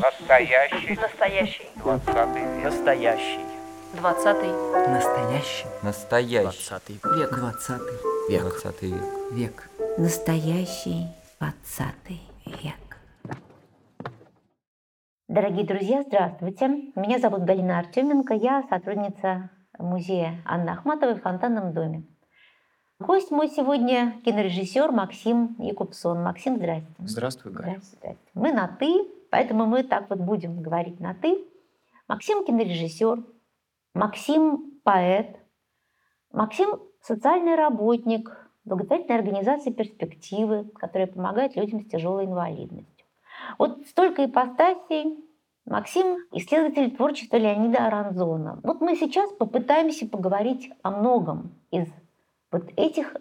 Настоящий. Настоящий. Двадцатый век. Настоящий. Двадцатый. Настоящий Настоящий. Двадцатый век. Двадцатый век. Двадцатый век. век. Настоящий двадцатый век. Дорогие друзья, здравствуйте. Меня зовут Галина Артеменко, я сотрудница музея Анны Ахматовой в Фонтанном доме. Гость мой сегодня кинорежиссер Максим Якубсон. Максим, здрасте. Здравствуй, Галя. Здрасте, здрасте. Мы на «ты», поэтому мы так вот будем говорить на «ты». Максим кинорежиссер, Максим поэт, Максим социальный работник благотворительной организации «Перспективы», которая помогает людям с тяжелой инвалидностью. Вот столько ипостасей. Максим – исследователь творчества Леонида Аранзона. Вот мы сейчас попытаемся поговорить о многом из вот этих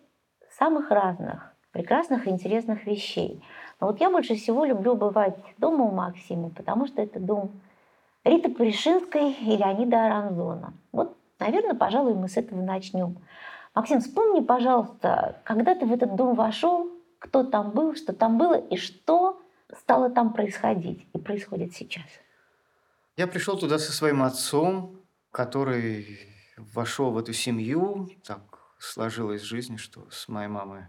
самых разных, прекрасных и интересных вещей. Но вот я больше всего люблю бывать дома у Максима, потому что это дом Риты Паришинской и Леонида Аранзона. Вот, наверное, пожалуй, мы с этого начнем. Максим, вспомни, пожалуйста, когда ты в этот дом вошел, кто там был, что там было и что стало там происходить и происходит сейчас. Я пришел туда со своим отцом, который вошел в эту семью. Так сложилась жизнь, что с моей мамой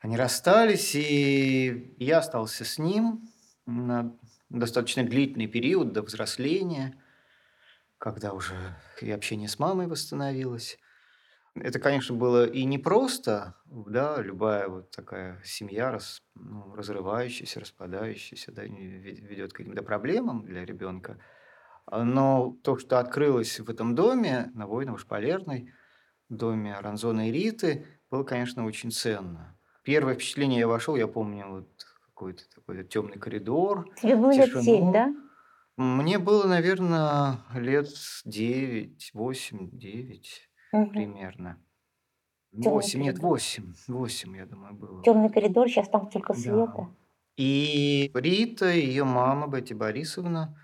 они расстались, и я остался с ним на достаточно длительный период до взросления, когда уже и общение с мамой восстановилось. Это, конечно, было и непросто, да, любая вот такая семья, рас, ну, разрывающаяся, распадающаяся, да, ведет к каким-то проблемам для ребенка. Но то, что открылось в этом доме, на Воиново-Шпалерной, доме Ранзона и Риты, было, конечно, очень ценно. Первое впечатление я вошел, я помню, вот какой-то такой темный коридор. Тебе было лет семь, да? Мне было, наверное, лет девять, восемь, девять Мгм. примерно. Темный Восемь, нет, коридор. восемь. Восемь, я думаю, было. Темный коридор, сейчас там только Да. света. И Рита, ее мама Бетти Борисовна.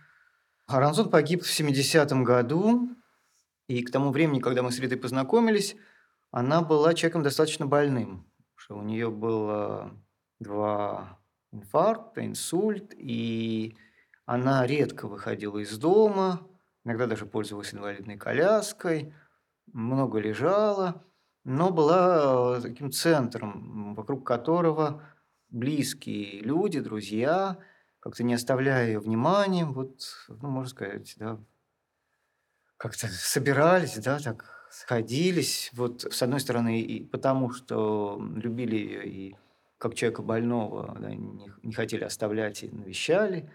Аранзон погиб в 70-м году. И к тому времени, когда мы с Ритой познакомились, она была человеком достаточно больным. Что у нее было два инфаркта, инсульт, и она редко выходила из дома, иногда даже пользовалась инвалидной коляской, много лежала, но была таким центром, вокруг которого близкие люди, друзья, как-то не оставляя ее вниманием, вот, ну, можно сказать, да, как-то собирались, да, так сходились, вот, с одной стороны, и потому что любили ее и как человека больного, да, не, не хотели оставлять и навещали.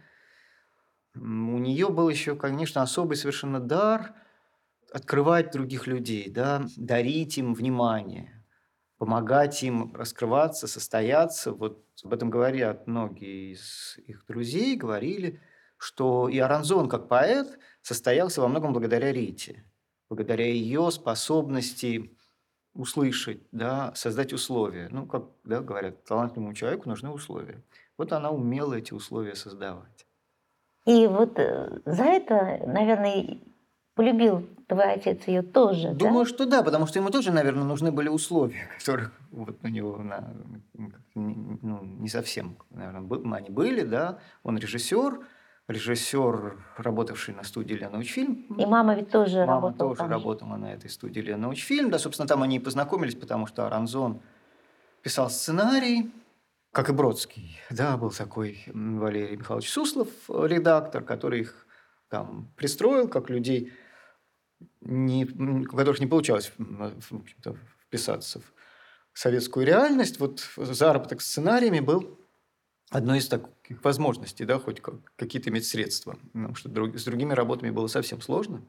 У нее был еще, конечно, особый совершенно дар открывать других людей, да, дарить им внимание, помогать им раскрываться, состояться. Вот об этом говорят многие из их друзей, говорили, что и Аранзон как поэт состоялся во многом благодаря Рите, благодаря ее способности услышать, да, создать условия. Ну, как да, говорят, талантливому человеку нужны условия. Вот она умела эти условия создавать. И вот э, за это, наверное, полюбил твой отец ее тоже, Думаю, да? что да, потому что ему тоже, наверное, нужны были условия, которых вот у него на, не- ну, не совсем, наверное, они были, да. Он режиссер, режиссер, работавший на студии Учфильм. И мама ведь тоже Мама работала тоже там работала на этой студии Учфильм. Да, собственно, там они и познакомились, потому что Аранзон писал сценарий, как и Бродский. Да, был такой Валерий Михайлович Суслов, редактор, который их там пристроил, как людей, не, у которых не получалось вписаться в советскую реальность. Вот заработок сценариями был одной из таких возможностей, да, хоть как- какие-то иметь средства. Потому что друг- с другими работами было совсем сложно.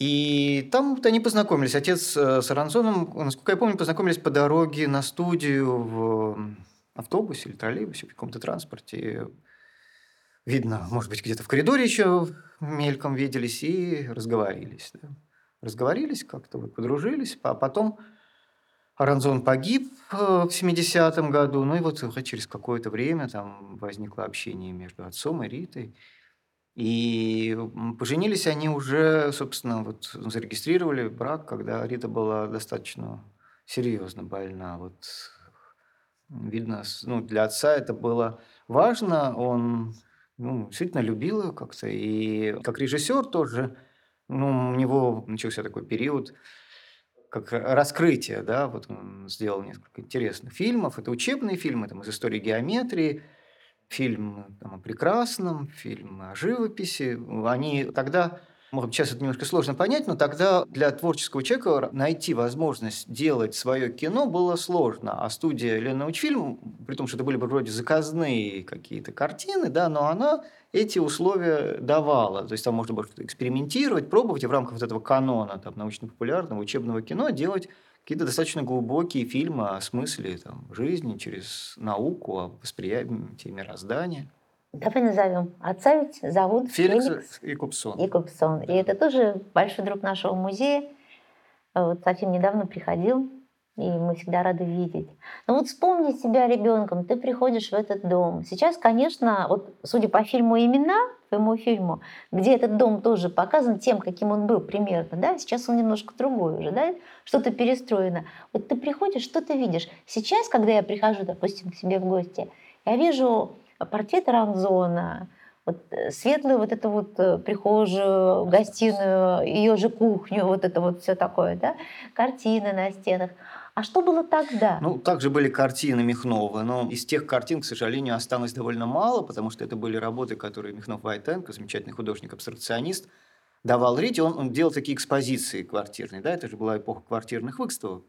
И там вот они познакомились. Отец э, с Аранзоном, насколько я помню, познакомились по дороге на студию в автобусе или троллейбусе, в каком-то транспорте. Видно, может быть, где-то в коридоре еще мельком виделись и разговорились. да. Разговорились как-то, вот, подружились. А потом Аранзон погиб э, в 70-м году, ну и вот уже через какое-то время там возникло общение между отцом и Ритой. И поженились они уже, собственно, вот зарегистрировали брак, когда Рита была достаточно серьезно больна. Вот Видно, ну, для отца это было важно. Он ну, действительно любил ее как-то. И как режиссер тоже, ну, у него начался такой период, как раскрытие, да, вот он сделал несколько интересных фильмов. Это учебные фильмы, там, из истории геометрии, фильм там, о прекрасном, фильм о живописи. Они тогда может быть, сейчас это немножко сложно понять, но тогда для творческого человека найти возможность делать свое кино было сложно. А студия Ленаучфильм, при том, что это были бы вроде заказные какие-то картины, да, но она эти условия давала. То есть там можно было экспериментировать, пробовать и в рамках вот этого канона там, научно-популярного учебного кино делать какие-то достаточно глубокие фильмы о смысле там, жизни через науку, о восприятии мироздания. Давай назовем. Отца ведь зовут Феликс, Феликс и Купсон. И это тоже большой друг нашего музея. Вот совсем недавно приходил, и мы всегда рады видеть. Но вот вспомни себя ребенком, ты приходишь в этот дом. Сейчас, конечно, вот судя по фильму «Имена», твоему фильму, где этот дом тоже показан тем, каким он был примерно, да, сейчас он немножко другой уже, да, что-то перестроено. Вот ты приходишь, что ты видишь? Сейчас, когда я прихожу, допустим, к себе в гости, я вижу портрет Ранзона, вот э, светлую вот эту вот э, прихожую, гостиную, ее же кухню, вот это вот все такое, да, картины на стенах. А что было тогда? Ну, также были картины Михнова, но из тех картин, к сожалению, осталось довольно мало, потому что это были работы, которые Михнов Вайтенко, замечательный художник-абстракционист, давал Рите, он, он делал такие экспозиции квартирные, да, это же была эпоха квартирных выставок.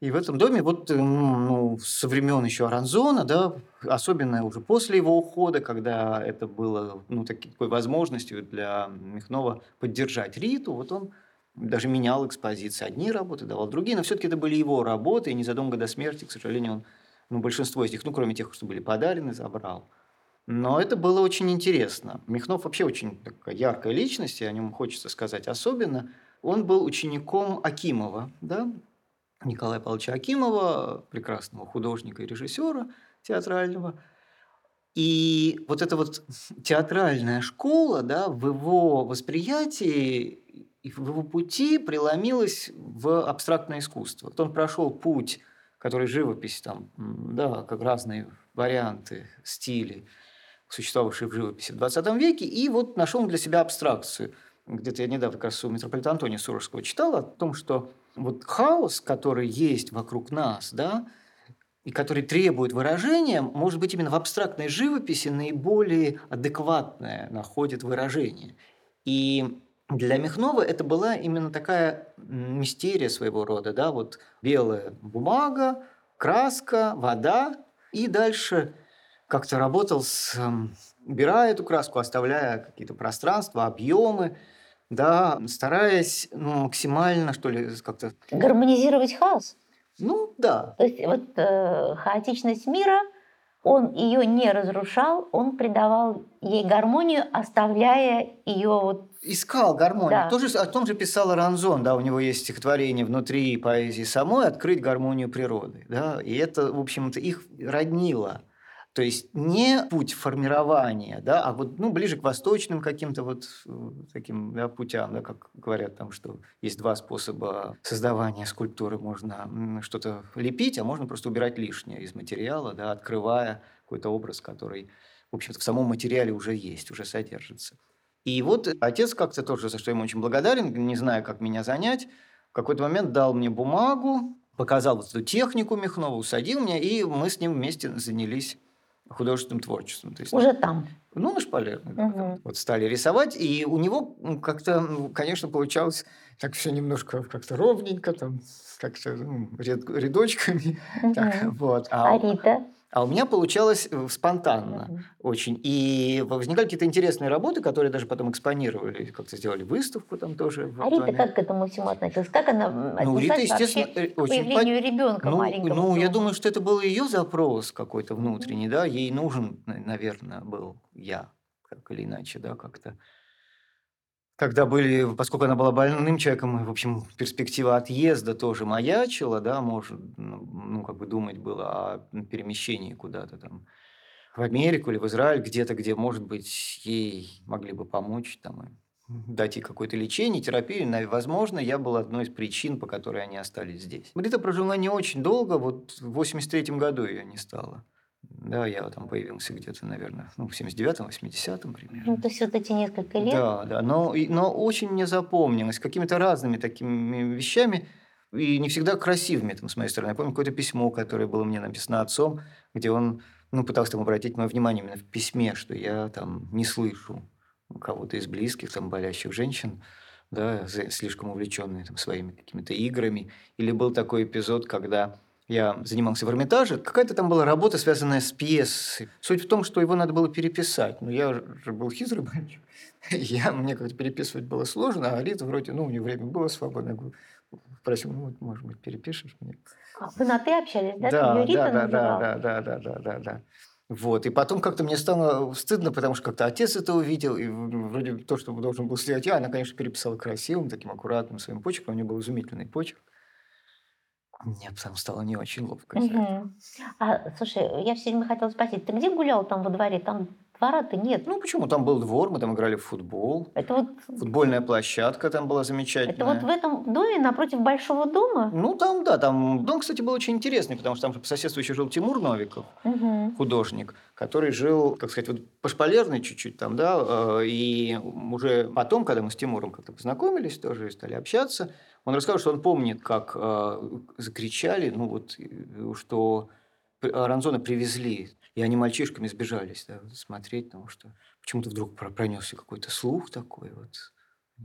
И в этом доме вот ну, со времен еще Аранзона, да, особенно уже после его ухода, когда это было ну, такой возможностью для Михнова поддержать Риту, вот он даже менял экспозиции. Одни работы давал другие, но все-таки это были его работы, и незадолго до смерти, к сожалению, он ну, большинство из них, ну, кроме тех, что были подарены, забрал. Но это было очень интересно. Михнов вообще очень такая яркая личность, и о нем хочется сказать особенно. Он был учеником Акимова, да, Николая Павловича Акимова, прекрасного художника и режиссера театрального. И вот эта вот театральная школа, да, в его восприятии и в его пути преломилась в абстрактное искусство. Вот он прошел путь, который живопись, там, да, как разные варианты, стили, существовавшие в живописи в 20 веке, и вот нашел для себя абстракцию. Где-то я недавно как раз у митрополита Антония Сурожского читал о том, что вот хаос, который есть вокруг нас, да, и который требует выражения, может быть, именно в абстрактной живописи наиболее адекватное находит выражение. И для Михнова это была именно такая мистерия своего рода, да, вот белая бумага, краска, вода, и дальше как-то работал с, убирая эту краску, оставляя какие-то пространства, объемы, да, стараясь ну, максимально, что ли, как-то... Гармонизировать хаос. Ну, да. То есть вот э, хаотичность мира, он ее не разрушал, он придавал ей гармонию, оставляя ее вот... Искал гармонию. Да. Тоже, о том же писал Ранзон, да, у него есть стихотворение внутри поэзии самой «Открыть гармонию природы». Да, и это, в общем-то, их роднило. То есть не путь формирования, да, а вот ну, ближе к восточным каким-то вот э, таким да, путям, да, как говорят там, что есть два способа создавания скульптуры. Можно что-то лепить, а можно просто убирать лишнее из материала, да, открывая какой-то образ, который, в общем-то, в самом материале уже есть, уже содержится. И вот отец как-то тоже, за что ему очень благодарен, не знаю, как меня занять, в какой-то момент дал мне бумагу, показал вот эту технику Михнова, усадил меня, и мы с ним вместе занялись художественным творчеством. То есть, Уже там? Ну, на шпале. Угу. Вот стали рисовать, и у него как-то, конечно, получалось так все немножко как-то ровненько, там как-то ну, ряд, рядочками. Угу. Так, вот. А, а Рита? А у меня получалось э, спонтанно mm-hmm. очень. И возникали какие-то интересные работы, которые даже потом экспонировали, как-то сделали выставку там тоже. А Рита как к этому всему относилась? Как она ну, Рита, естественно, э, к очень появлению по... ребенка ну, маленького? Ну, дома? я думаю, что это был ее запрос какой-то внутренний, mm-hmm. да, ей нужен, наверное, был я, как или иначе, да, как-то когда были, поскольку она была больным человеком, в общем, перспектива отъезда тоже маячила, да, может, ну, ну, как бы думать было о перемещении куда-то там в Америку или в Израиль, где-то, где, может быть, ей могли бы помочь там дать ей какое-то лечение, терапию. Возможно, я был одной из причин, по которой они остались здесь. Рита прожила не очень долго, вот в 83 году ее не стало. Да, я там появился где-то, наверное, ну, в 79-м, 80-м примерно. Ну, то есть вот эти несколько лет. Да, да, но, но очень мне запомнилось какими-то разными такими вещами и не всегда красивыми, там, с моей стороны. Я помню какое-то письмо, которое было мне написано отцом, где он ну, пытался там обратить мое внимание именно в письме, что я там не слышу кого-то из близких, там, болящих женщин, да, слишком увлеченные там, своими какими-то играми. Или был такой эпизод, когда я занимался в Эрмитаже, какая-то там была работа, связанная с пьесой. Суть в том, что его надо было переписать. Но я же был хитрый мальчик. Я, мне как-то переписывать было сложно, а Рита вроде, ну, у нее время было свободное. Я говорю, просил, ну, вот, может быть, перепишешь мне. А вы на «ты» общались, да? Да, Ты да, да, называл? да, да, да, да, да, да. Вот. И потом как-то мне стало стыдно, потому что как-то отец это увидел, и вроде то, что должен был сделать я, она, конечно, переписала красивым, таким аккуратным своим почерком. У нее был изумительный почерк. Мне потом стало не очень ловко. Мгм. А, слушай, я все время хотела спросить, ты где гулял там во дворе? Там двора-то нет. Ну, почему? Там был двор, мы там играли в футбол. Это вот, Футбольная площадка там была это замечательная. вот в этом доме напротив большого дома? Ну, там, да, там дом, кстати, был очень интересный, потому что там по соседству еще жил Тимур Новиков, Мгм. художник, который жил, как сказать, вот пошпалерный чуть-чуть там, да, э, и уже потом, когда мы с Тимуром как-то познакомились тоже и стали общаться, он рассказал, что он помнит, как э, закричали, ну вот, э, что Ранзона привезли, и они мальчишками сбежались да, смотреть, потому что почему-то вдруг про- пронесся какой-то слух такой, вот,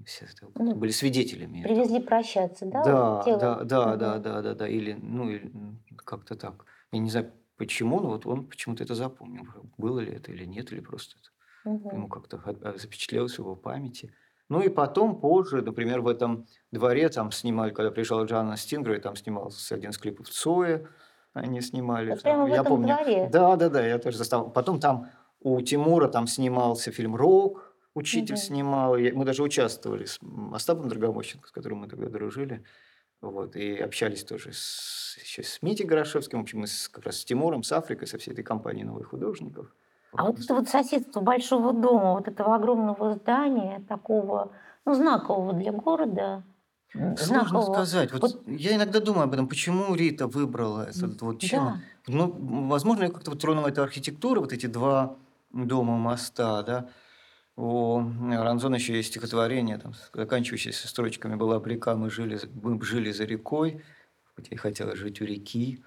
все это Ну, были свидетелями этого. Привезли прощаться, да? Да, тело? да, да, да, да, да, да, или, ну, или как-то так. Я не знаю, почему, но вот он почему-то это запомнил. Было ли это или нет, или просто это Мгм. ему как-то а, запечатлелось в его памяти. Ну и потом, позже, например, в этом дворе там снимали, когда приезжала Джанна Стингер, там снимался один из клипов Цоя, они снимали. Вот там, прямо в я этом помню. дворе? Да, да, да, я тоже застал. Потом там у Тимура там снимался фильм «Рок», учитель Мгм. снимал. Мы даже участвовали с Остапом Драгомощенко, с которым мы тогда дружили. Вот, и общались тоже с, еще с Митей Горошевским, в общем, мы с, как раз с Тимуром, с Африкой, со всей этой компанией новых художников. А вот это вот соседство большого дома, вот этого огромного здания, такого, ну, знакового для города. Сложно знакового. сказать. Вот, Вот- я иногда думаю об этом, почему Рита выбрала этот вот чем. Да. Ну, возможно, ее как-то вот тронула эта архитектура, вот эти два дома моста, да. У Ранзона еще есть стихотворение, там, заканчивающееся строчками «Была река, мы жили, мы жили за рекой, хоть ей хотелось жить у реки».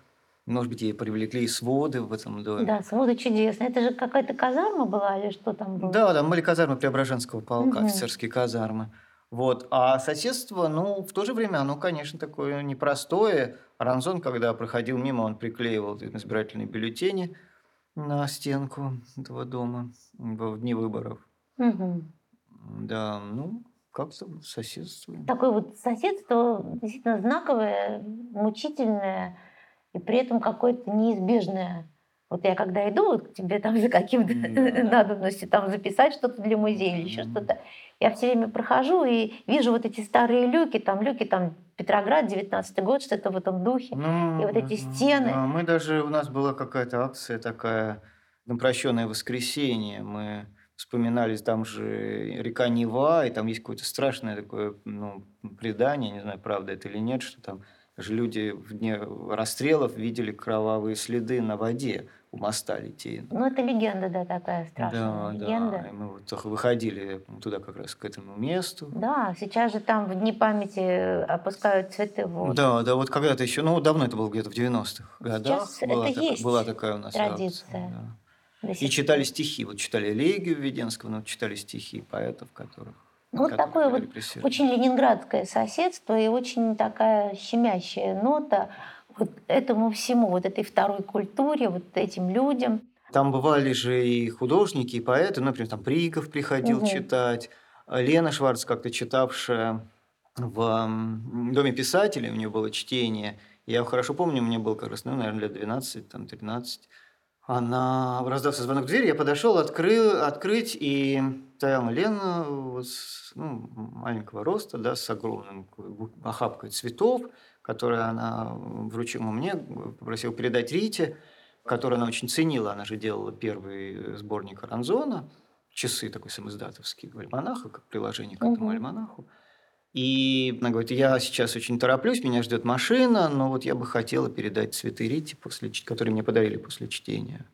Может быть, ей привлекли и своды в этом доме. Да, своды чудесные. Это же какая-то казарма была или что там было? Да, там были казармы Преображенского полка, Мгм. офицерские казармы. Вот. А соседство, ну, в то же время, оно, конечно, такое непростое. Ранзон, когда проходил мимо, он приклеивал избирательные бюллетени на стенку этого дома в дни выборов. Мгм. Да, ну, как-то соседство. Такое вот соседство действительно знаковое, мучительное и при этом какое-то неизбежное. Вот я когда иду вот к тебе там за каким-то Да. надобностью там записать что-то для музея или еще что-то, я все время прохожу и вижу вот эти старые люки, там люки там Петроград, 19 год, что-то в этом духе. Ну, И вот эти стены. да, мы даже, у нас была какая-то акция такая, на прощенное воскресенье. Мы вспоминали, там же река Нева, и там есть какое-то страшное такое ну, предание, не знаю, правда это или нет, что там же люди в дне расстрелов видели кровавые следы на воде у моста Литейного. Ну, это легенда, да, такая страшная Да, легенда. да. И мы вот выходили туда как раз к этому месту. Да, сейчас же там в дни памяти опускают цветы в воду. Да, да, вот когда-то еще, ну, давно это было где-то в 90-х годах. Сейчас была, это такая, есть была такая у нас акция, традиция. да. До И читали стихи. Вот читали Элегию Введенского, но читали стихи поэтов, которых... Вот такое вот. Очень ленинградское соседство и очень такая щемящая нота вот этому всему, вот этой второй культуре, вот этим людям. Там бывали же и художники, и поэты. Ну, Например, там Приков приходил Мгм. читать. А Лена Шварц, как-то читавшая в Доме писателей, у нее было чтение. Я хорошо помню, мне было как раз, ну, наверное, лет 12, там, 13. Она раздался звонок в дверь, я подошел, открыл, открыть, и стояла Лена вот с, ну, маленького роста, да, с огромным охапкой цветов, которые она вручила мне, попросила передать Рите, которую она очень ценила. Она же делала первый сборник Аранзона. часы такой самоиздатовский альманаха, как приложение к этому Мгм. альманаху. И она говорит, я сейчас очень тороплюсь, меня ждет машина, но вот я бы хотела передать цветы Рите, после, которые мне подарили после чтения.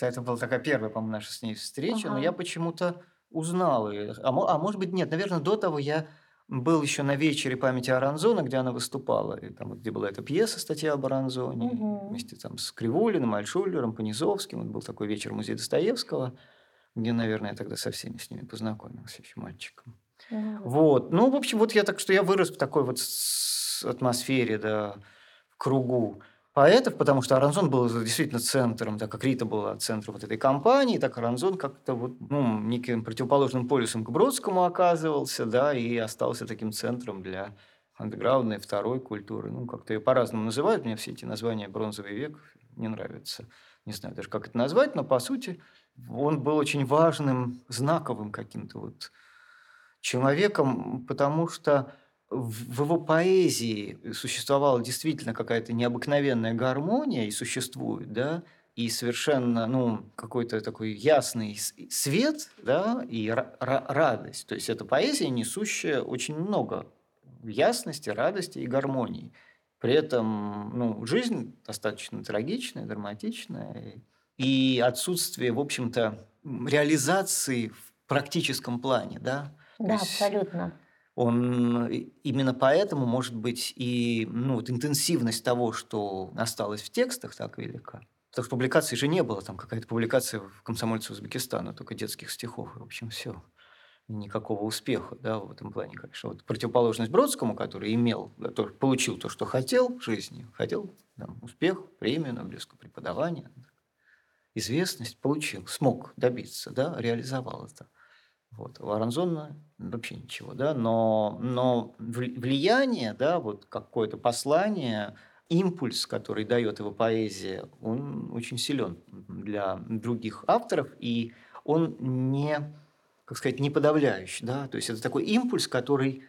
Это была такая первая, по-моему, наша с ней встреча, но Ага. я почему-то узнал ее. А, а может быть, нет, наверное, до того я был еще на вечере памяти Аранзона, где она выступала, и там, где была эта пьеса, статья об Аранзоне, Мгм. вместе там с Кривулиным, Альшулером, Понизовским. Вот был такой вечер в музее Достоевского, где, наверное, я тогда со всеми с ними познакомился, еще мальчиком. Ну, Вот. Ну, в общем, вот я так что я вырос в такой вот атмосфере, да, в кругу поэтов, потому что Аранзон был действительно центром, так как Рита была центром вот этой компании, так Аранзон как-то вот, ну, неким противоположным полюсом к Бродскому оказывался, да, и остался таким центром для андеграундной второй культуры. Ну, как-то ее по-разному называют. Мне все эти названия «Бронзовый век» не нравятся. Не знаю даже, как это назвать, но, по сути, он был очень важным, знаковым каким-то вот человеком, потому что в его поэзии существовала действительно какая-то необыкновенная гармония и существует, да, и совершенно, ну, какой-то такой ясный свет, да, и ра- ра- радость. То есть это поэзия, несущая очень много ясности, радости и гармонии. При этом, ну, жизнь достаточно трагичная, драматичная, и отсутствие, в общем-то, реализации в практическом плане, да, Да, есть абсолютно. Он именно поэтому, может быть, и ну, вот интенсивность того, что осталось в текстах, так велика. Потому что публикаций же не было, там какая-то публикация в «Комсомольце Узбекистана», только детских стихов, в общем, все. Никакого успеха, да, в этом плане, конечно. Вот противоположность Бродскому, который имел, получил то, что хотел в жизни, хотел там, успех, премию Нобелевского преподавания, известность, получил, смог добиться, да, реализовал это. Вот. У Аранзона вообще ничего, да, но, но вли- влияние, да, вот какое-то послание, импульс, который дает его поэзия, он очень силен для других авторов, и он не, как сказать, не подавляющий, да, то есть это такой импульс, который,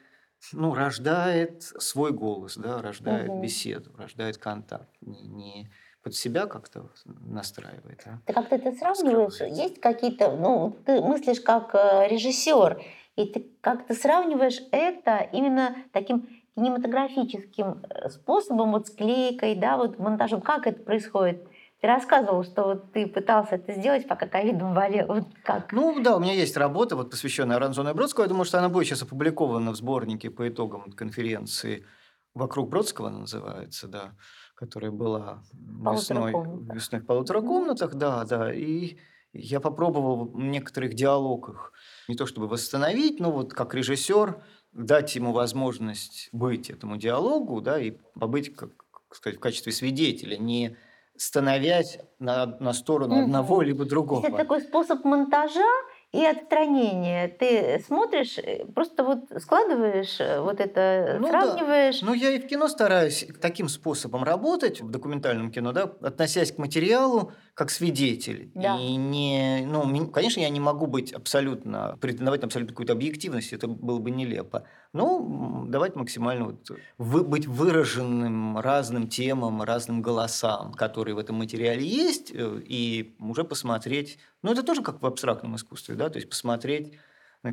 ну, рождает свой голос, да, рождает Мгм. беседу, рождает контакт, не, не под себя как-то настраивает, а Ты как-то это сравниваешь? Раскрывается. Есть какие-то, ну, ты мыслишь как э, режиссер, и ты как-то сравниваешь это именно таким кинематографическим э, способом, вот склейкой, да, вот монтажом. Как это происходит? Ты рассказывал, что вот ты пытался это сделать, пока ковидом болел. Вот как? Ну да, у меня есть работа, вот, посвященная Аранзону и Бродскому. Я думаю, что она будет сейчас опубликована в сборнике по итогам конференции «Вокруг Бродского» она называется, да, которая была весной, весной в полутора комнатах, да, да. И я попробовал в некоторых диалогах не то чтобы восстановить, но вот как режиссер дать ему возможность быть этому диалогу, да, и побыть, как сказать, в качестве свидетеля, не становясь на, на сторону Мгм. одного либо другого. это такой способ монтажа и отстранения. Ты смотришь, э, просто вот складываешь э, вот это, Ну да. сравниваешь. Ну, я и в кино стараюсь таким способом работать, в документальном кино, да, относясь к материалу как свидетель. Да. И не, ну, конечно, я не могу быть абсолютно, претендовать на абсолютно какую-то объективность, это было бы нелепо. Но м, давать максимально вот вы- быть выраженным разным темам, разным голосам, которые в этом материале есть, э, и уже посмотреть, ну, это тоже как в абстрактном искусстве, да, то есть посмотреть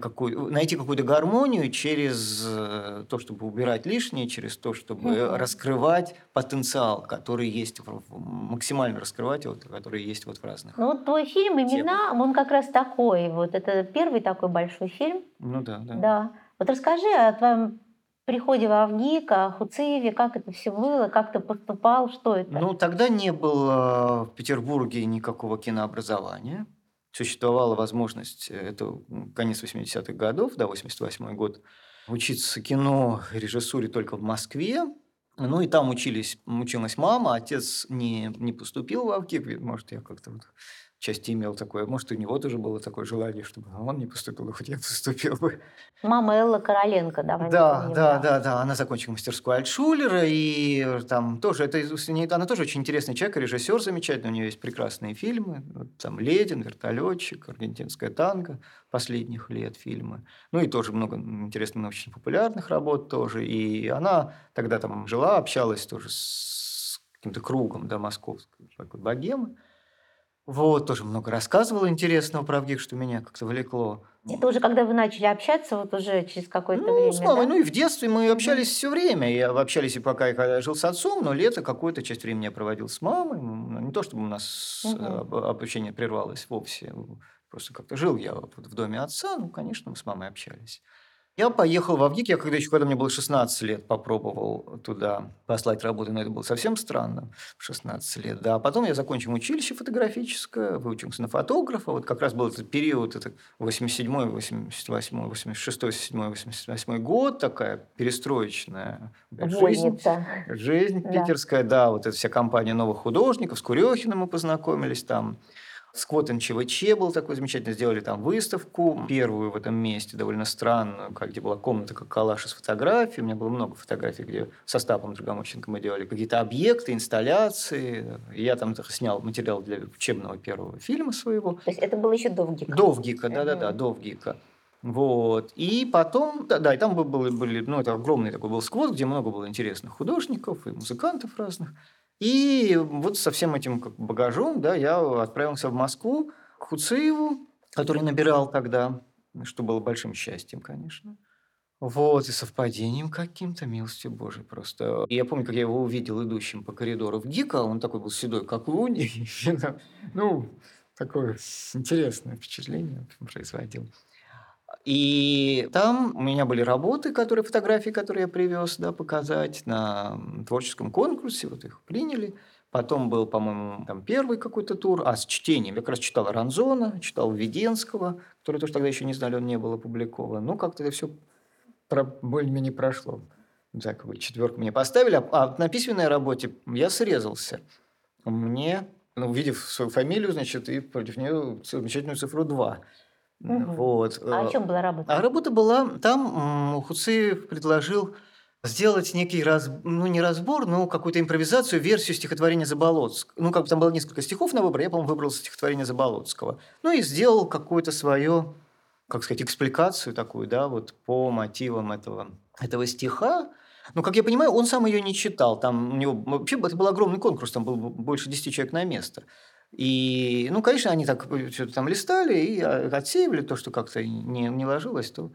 какую, найти какую-то гармонию через э, то, чтобы убирать лишнее, через то, чтобы Мгм. раскрывать потенциал, который есть, максимально раскрывать его, который есть вот в разных. Ну вот твой фильм «Имена», он как раз такой. Вот это первый такой большой фильм. Ну да, да. Да. Вот расскажи о твоем приходе в Авгик, о Хуцееве, как это все было, как ты поступал, что это? Ну, тогда не было в Петербурге никакого кинообразования. Существовала возможность, э, это конец 80-х годов, да, 88 год, учиться кино режиссуре только в Москве. Ну, и там учились, училась мама, отец не, не поступил в Авгик, может, я как-то вот части имел такое, может, у него тоже было такое желание, чтобы он не поступил, хоть я поступил бы. Мама Элла Короленко, давай Да, напомним, да, да, да. Она закончила мастерскую Альтшулера, и там тоже, это, она тоже очень интересный человек, режиссер замечательный, у нее есть прекрасные фильмы, вот там «Ледин», «Вертолетчик», «Аргентинская танго», последних лет фильмы. Ну и тоже много интересных научно-популярных работ тоже. И она тогда там жила, общалась тоже с каким-то кругом, да, московской такой богемы. Вот, тоже много рассказывал интересного про ВГИК, что меня как-то влекло. Это уже когда вы начали общаться, вот уже через какое-то Ну, время, с мамой, да? ну и в детстве мы общались все время. И общались и пока я когда жил с отцом, но лето какую-то часть времени я проводил с мамой. Не то, чтобы у нас э, об- общение прервалось вовсе. Просто как-то жил я в доме отца, ну, конечно, мы с мамой общались. Я поехал в Авгик, я когда еще, когда мне было 16 лет, попробовал туда послать работу, но это было совсем странно, в 16 лет. Да, а потом я закончил училище фотографическое, выучился на фотографа, вот как раз был этот период, это 87 88 86 87 88 год, такая перестроечная жизнь. Жизнь Да. питерская, да, вот эта вся компания новых художников, с Курехиным мы познакомились там. Сквот НЧВЧ был такой замечательный, сделали там выставку, первую в этом месте, довольно странную, как- где была комната, как калаш из фотографий. У меня было много фотографий, где со Стапом Драгомощенко мы делали какие-то объекты, инсталляции. Я там снял материал для учебного первого фильма своего. То есть это было еще до ВГИКа? До ВГИКа, да-да-да, Мгм. до ВГИКа. Вот. И потом, да, да, и там бы- были, были, ну, это огромный такой был сквот, где много было интересных художников и музыкантов разных. И вот со всем этим багажом, да, я отправился в Москву к Хуцееву, который набирал тогда, что было большим счастьем, конечно. Вот, и совпадением каким-то, милостью Божией просто. И я помню, как я его увидел идущим по коридору в ГИКа, он такой был седой, как лунь. и, Ну, такое интересное впечатление производил. И там у меня были работы, которые, фотографии, которые я привез, да, показать на творческом конкурсе, вот их приняли. Потом был, по-моему, там первый какой-то тур, а с чтением. Я как раз читал Ранзона, читал Введенского, который тоже тогда еще не знали, он не был опубликован. Ну, как-то это все более-менее прошло. Так, четверку мне поставили, а- а на письменной работе я срезался. Мне, ну, увидев свою фамилию, значит, и против нее замечательную цифру 2. Мгм. Вот. А э, о чем была работа? а работа была, там Хуцеев предложил сделать некий, раз, ну не разбор, но какую-то импровизацию, версию стихотворения Заболоцкого. Ну, как бы там было несколько стихов на выбор, я, по-моему, выбрал стихотворение Заболоцкого. Ну, и сделал какую-то свое, как сказать, экспликацию такую, да, вот по мотивам этого, этого стиха. Ну, как я понимаю, он сам ее не читал. Там у него вообще это был огромный конкурс, там было больше 10 человек на место. И, ну, конечно, они так что-то там листали и а, отсеивали то, что как-то не, не ложилось, то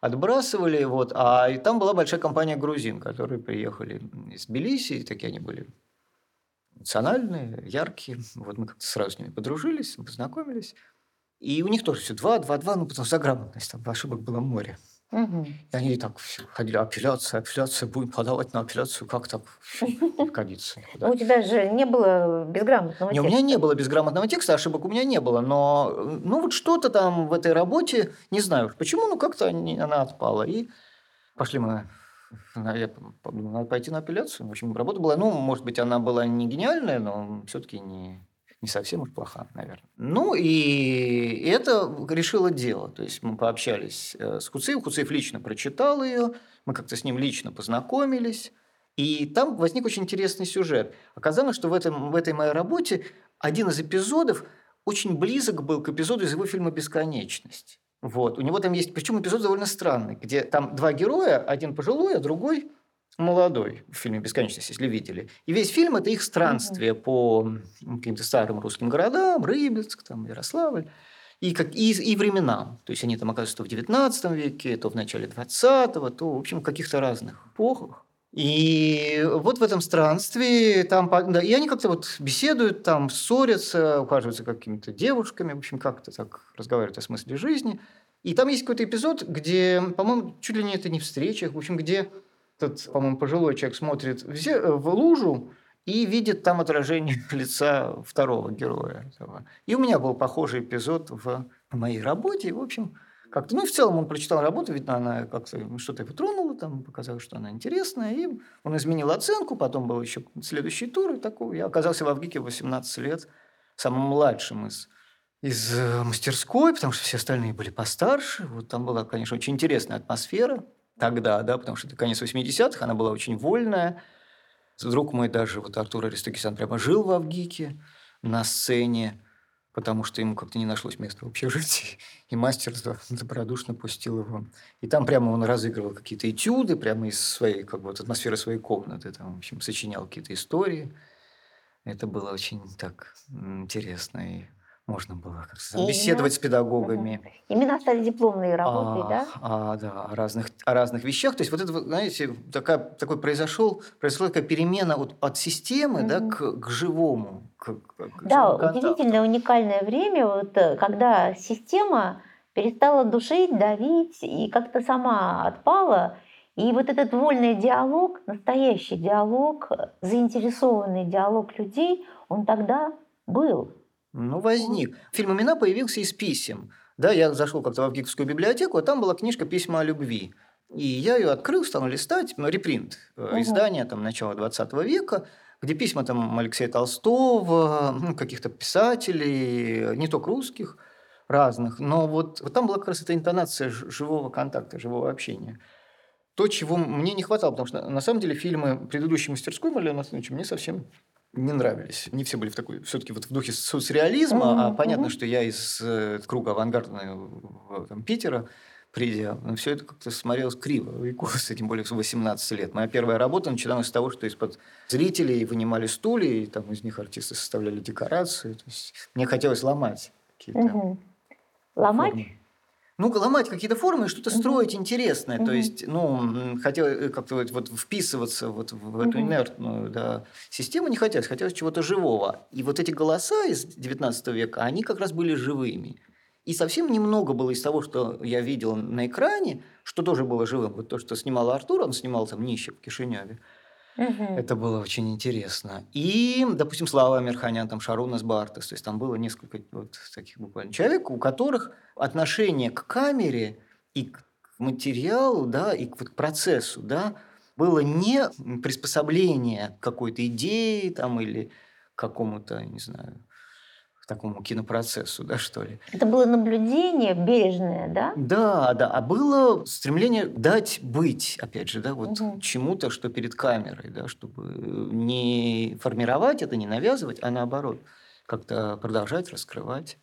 отбрасывали. Вот. А и там была большая компания грузин, которые приехали из Тбилиси, и такие они были национальные, яркие. Вот мы как-то сразу с ними подружились, познакомились. И у них тоже все два, два, два, ну, потому что грамотность, там ошибок было море. Мгм. И они так ходили, апелляция, апелляция, будем подавать на апелляцию, как так годится никуда. Ну, у тебя же не было безграмотного Не, у меня текста. не было безграмотного текста, ошибок у меня не было, но э, ну вот что-то там в этой работе, не знаю почему, но как-то они- она отпала. И пошли мы, я подумал, надо пойти на апелляцию. В общем, работа была, ну, может быть, она была не гениальная, но все-таки не, не совсем уж плоха, наверное. Ну, и это решило дело. То есть мы пообщались э, с Куцеев, Куцеев лично прочитал ее, мы как-то с ним лично познакомились. И там возник очень интересный сюжет. Оказалось, что в, этом, в этой моей работе один из эпизодов очень близок был к эпизоду из его фильма «Бесконечность». Вот. У него там есть, причем эпизод довольно странный, где там два героя, один пожилой, а другой молодой в фильме «Бесконечность», если видели. И весь фильм – это их странствие по м, каким-то старым русским городам, Рыбинск, там, Ярославль, и, как, и, и временам. То есть они там оказываются то в 19 веке, то в начале 20-го, то, в общем, в каких-то разных эпохах. И вот в этом странстве там, по- да, и они как-то вот беседуют, там ссорятся, ухаживаются какими-то девушками, в общем, как-то так разговаривают о смысле жизни. И там есть какой-то эпизод, где, по-моему, чуть ли не это не встречах, в общем, где этот, по-моему, пожилой человек смотрит в, зе- в лужу и видит там отражение лица второго героя. И у меня был похожий эпизод в моей работе. В общем, как-то, ну в целом он прочитал работу, видно, она как-то что-то его тронула, там показалось, что она интересная, и он изменил оценку, потом был еще следующий тур, и такой, я оказался в Авгике в 18 лет, самым младшим из, из э, мастерской, потому что все остальные были постарше, вот там была, конечно, очень интересная атмосфера тогда, да, потому что это конец 80-х, она была очень вольная, Друг мой даже, вот Артур Аристокисян, прямо жил в Авгике на сцене, потому что ему как-то не нашлось места в общежитии. И мастер добродушно пустил его. И там прямо он разыгрывал какие-то этюды, прямо из своей, как бы, вот, атмосферы своей комнаты. Там, в общем, сочинял какие-то истории. Это было очень так интересно. И можно было как-то И беседовать с педагогами. Именно стали дипломные работы, А, да? а, да, о разных, о разных вещах. То есть вот это, знаете, такая, такой произошел, произошла такая перемена от, от системы да, Мгм. к, к живому. К, к- к Да, удивительное, уникальное время, вот, э, когда система перестала душить, давить и как-то сама отпала. И вот этот вольный диалог, настоящий диалог, заинтересованный диалог людей, он тогда был. Ну, возник. Фильм «Имена» появился из писем. Да, я зашел как-то в Авгиковскую библиотеку, а там была книжка «Письма о любви». И я ее открыл, стал листать, ну, репринт, э, Мгм. издание там, начала 20 века, где письма там Алексея Толстого, ну, каких-то писателей, не только русских, разных. Но вот, вот там была как раз эта интонация живого контакта, живого общения. То, чего мне не хватало, потому что на самом деле фильмы предыдущей мастерской Марлены Анатольевича мне совсем не нравились. Не все были в такой, все-таки вот в духе соцреализма, а Мгм, понятно, мгм. что я из э, круга авангардного там, Питера, придя, все это как-то смотрелось криво и косо, тем более в 18 лет. Моя первая работа начиналась с того, что из-под зрителей вынимали стулья, и там из них артисты составляли декорации. То есть мне хотелось ломать какие-то Мгм. Ломать? формы. Ну, ломать какие-то формы и что-то Мгм. строить интересное. То Мгм. есть, ну, хотел э, как-то вот, вот вписываться вот в эту Мгм. инертную да, систему не хотелось, хотелось чего-то живого. И вот эти голоса из XIX века, они как раз были живыми. И совсем немного было из того, что я видел на экране, что тоже было живым. Вот то, что снимал Артур, он снимал там «Нищий» в Кишиневе. Мгм. Это было очень интересно. И, допустим, Слава Амирханян, там Шарунас Бартес. То есть там было несколько вот таких буквально человек, у которых отношение к камере и к материалу, да, и к вот процессу, да, было не приспособление к какой-то идее там или какому-то, не знаю, к такому кинопроцессу, да, что ли. Это было наблюдение бережное, да? Да, да. А было стремление дать быть, опять же, да, вот Мгм. чему-то, что перед камерой, да, чтобы не формировать это, не навязывать, а наоборот, как-то продолжать, раскрывать.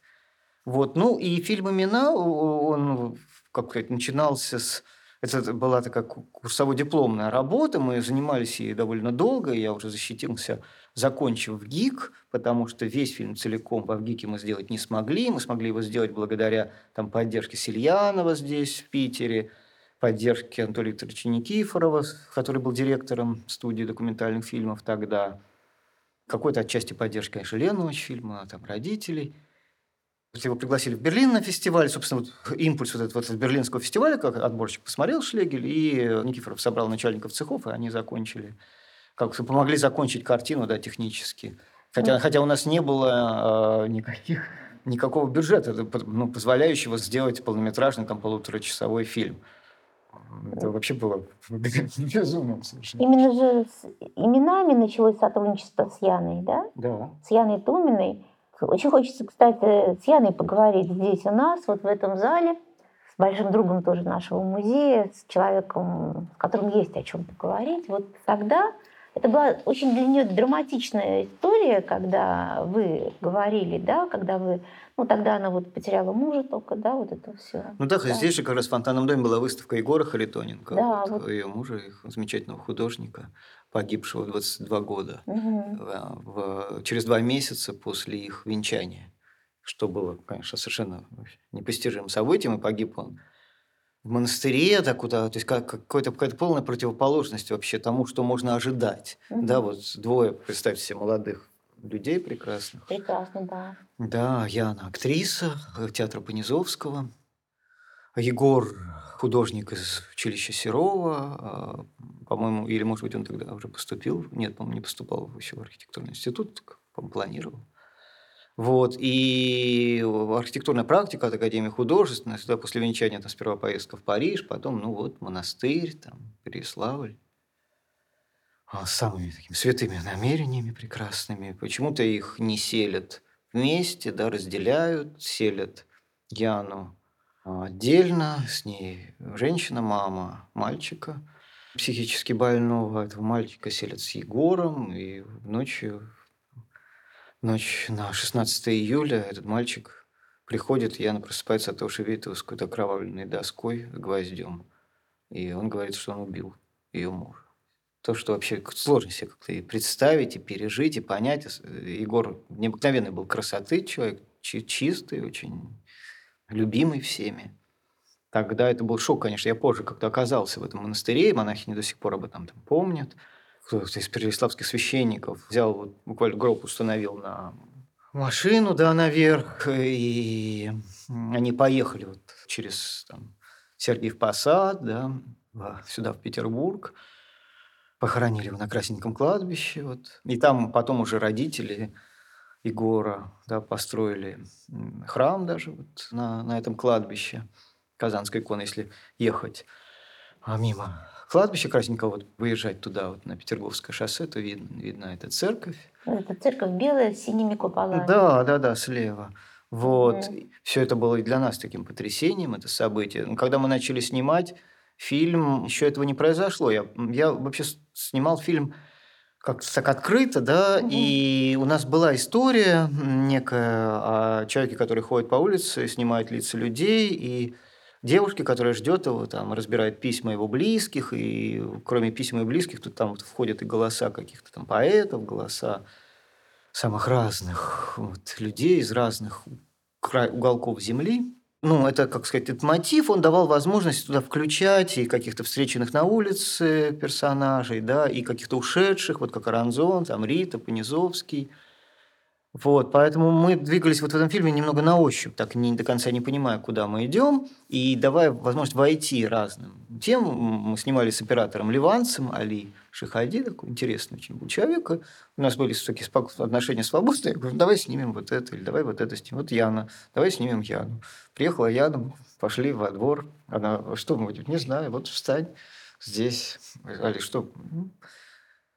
Вот. Ну, и фильм «Имена», он, как сказать, начинался с... Это была такая ку- курсово-дипломная работа, мы занимались ей довольно долго, я уже защитился, закончив ГИК, потому что весь фильм целиком в ГИКе мы сделать не смогли. Мы смогли его сделать благодаря там, поддержке Сильянова здесь, в Питере, поддержке Анатолия Викторовича Никифорова, который был директором студии документальных фильмов тогда. Какой-то отчасти поддержки, конечно, Ленович фильма, там, родителей. Его пригласили в Берлин на фестиваль. Собственно, вот импульс вот этого вот берлинского фестиваля, как отборщик посмотрел Шлегель, и Никифоров собрал начальников цехов, и они закончили, как помогли закончить картину, да, технически. Хотя, Мгм. хотя у нас не было э, никаких, никакого бюджета, ну, позволяющего сделать полнометражный, там, полуторачасовой фильм. Это вообще было безумным совершенно. Именно же с именами началось сотрудничество с Яной, да? Да. С Яной Туминой. Очень хочется, кстати, с Яной поговорить здесь у нас, вот в этом зале, с большим другом тоже нашего музея, с человеком, с которым есть о чем поговорить. Вот тогда это была очень для нее драматичная история, когда вы говорили, да, когда вы, ну тогда она вот потеряла мужа только, да, вот это все. Ну да, Да. здесь же как раз в фонтанном доме была выставка Егора Харитоненко, Да, вот, вот. ее мужа, их замечательного художника, погибшего в 22 года. Мгм. в- в- через два месяца после их венчания, что было, конечно, совершенно непостижимым событием, и погиб он в монастыре, так куда, то есть как, какой-то, какая-то полная противоположность вообще тому, что можно ожидать. Мгм. Да, вот двое, представьте себе, молодых людей прекрасных. Прекрасно, да. Да, Яна актриса театра Понизовского, Егор художник из училища Серова, а, по-моему, или, может быть, он тогда уже поступил, нет, по-моему, не поступал еще в архитектурный институт, по-моему, планировал. Вот, и архитектурная практика от Академии художественной, сюда после венчания там сперва поездка в Париж, потом, ну вот, монастырь, там, Переславль. А, С самыми такими святыми намерениями прекрасными. Почему-то их не селят вместе, да, разделяют, селят Яну а, отдельно, с ней женщина, мама мальчика психически больного. Этого мальчика селят с Егором, и ночью, ночь на 16 июля этот мальчик приходит, Яна просыпается от того, что видит его с какой-то окровавленной доской, гвоздем. И он говорит, что он убил ее мужа. то, что вообще сложно себе как-то и представить, и пережить, и понять. Егор необыкновенный был красоты человек, чистый, очень любимый всеми. Тогда это был шок, конечно. Я позже как-то оказался в этом монастыре, монахини до сих пор об этом там помнят. Кто-то из переславских священников взял, вот, буквально гроб установил на машину, да, наверх, и они поехали вот через там, Сергиев Посад, да, сюда, в Петербург похоронили его на Красненьком кладбище. Вот. И там потом уже родители Егора да, построили храм даже вот на, на этом кладбище Казанской иконы, если ехать а мимо кладбища Красненького, вот выезжать туда, вот на Петерговское шоссе, то видно, видно эта церковь. Это церковь белая с синими куполами. Да, да, да, слева. Вот. Mm. Все это было и для нас таким потрясением, это событие. Ну, когда мы начали снимать, фильм, еще этого не произошло. Я, я вообще снимал фильм как-то так открыто, да, угу. и у нас была история некая о человеке, который ходит по улице, снимает лица людей, и девушке, которая ждет его, там, разбирает письма его близких, и кроме писем и близких, тут там вот входят и голоса каких-то там поэтов, голоса самых разных вот, людей из разных уголков земли. Ну, это, как сказать, этот мотив, он давал возможность туда включать и каких-то встреченных на улице персонажей, да, и каких-то ушедших, вот как Аранзон, там Рита, Понизовский – вот, поэтому мы двигались вот в этом фильме немного на ощупь, так не до конца не понимая, куда мы идем, и давая возможность войти разным тем. Мы снимали с оператором Ливанцем, Али Шихади, такой интересный очень был человек. У нас были такие отношения свободные. Я говорю, давай снимем вот это, или давай вот это снимем. Вот Яна, давай снимем Яну. Приехала Яна, пошли во двор. Она, что мы будем? Не знаю, вот встань здесь. Али, что? «Ну,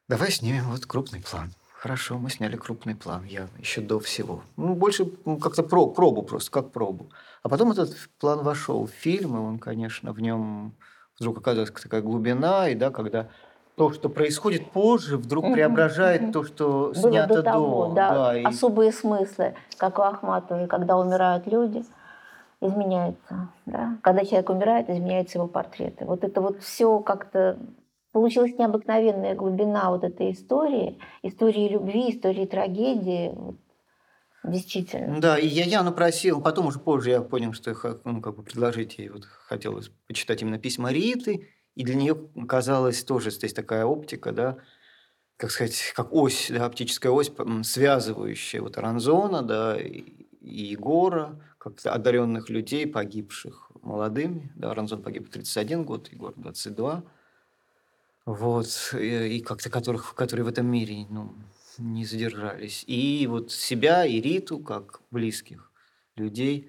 давай снимем вот крупный план. Хорошо, мы сняли крупный план, я еще до всего. Ну, больше ну, как-то про, пробу просто, как пробу. А потом этот план вошел в фильм, и он, конечно, в нем вдруг оказалась такая глубина, и да, когда то, что происходит позже, вдруг угу, преображает угу. то, что Было снято до. Того, до да, да, и... Особые смыслы, как у Ахматовой, когда умирают люди, изменяется. Да? Когда человек умирает, изменяются его портреты. Вот это вот все как-то получилась необыкновенная глубина вот этой истории, истории любви, истории трагедии. Действительно. Да, и я Яну просил, потом уже позже я понял, что ну, как бы предложить ей, вот хотелось почитать именно письма Риты, и для нее казалось тоже здесь такая оптика, да, как сказать, как ось, да, оптическая ось, связывающая вот Аранзона, да, и Егора, как одаренных людей, погибших молодыми. Да, Аранзон погиб в 31 год, Егор 22 вот, и как-то которых, которые в этом мире ну, не задержались. И вот себя и Риту, как близких людей,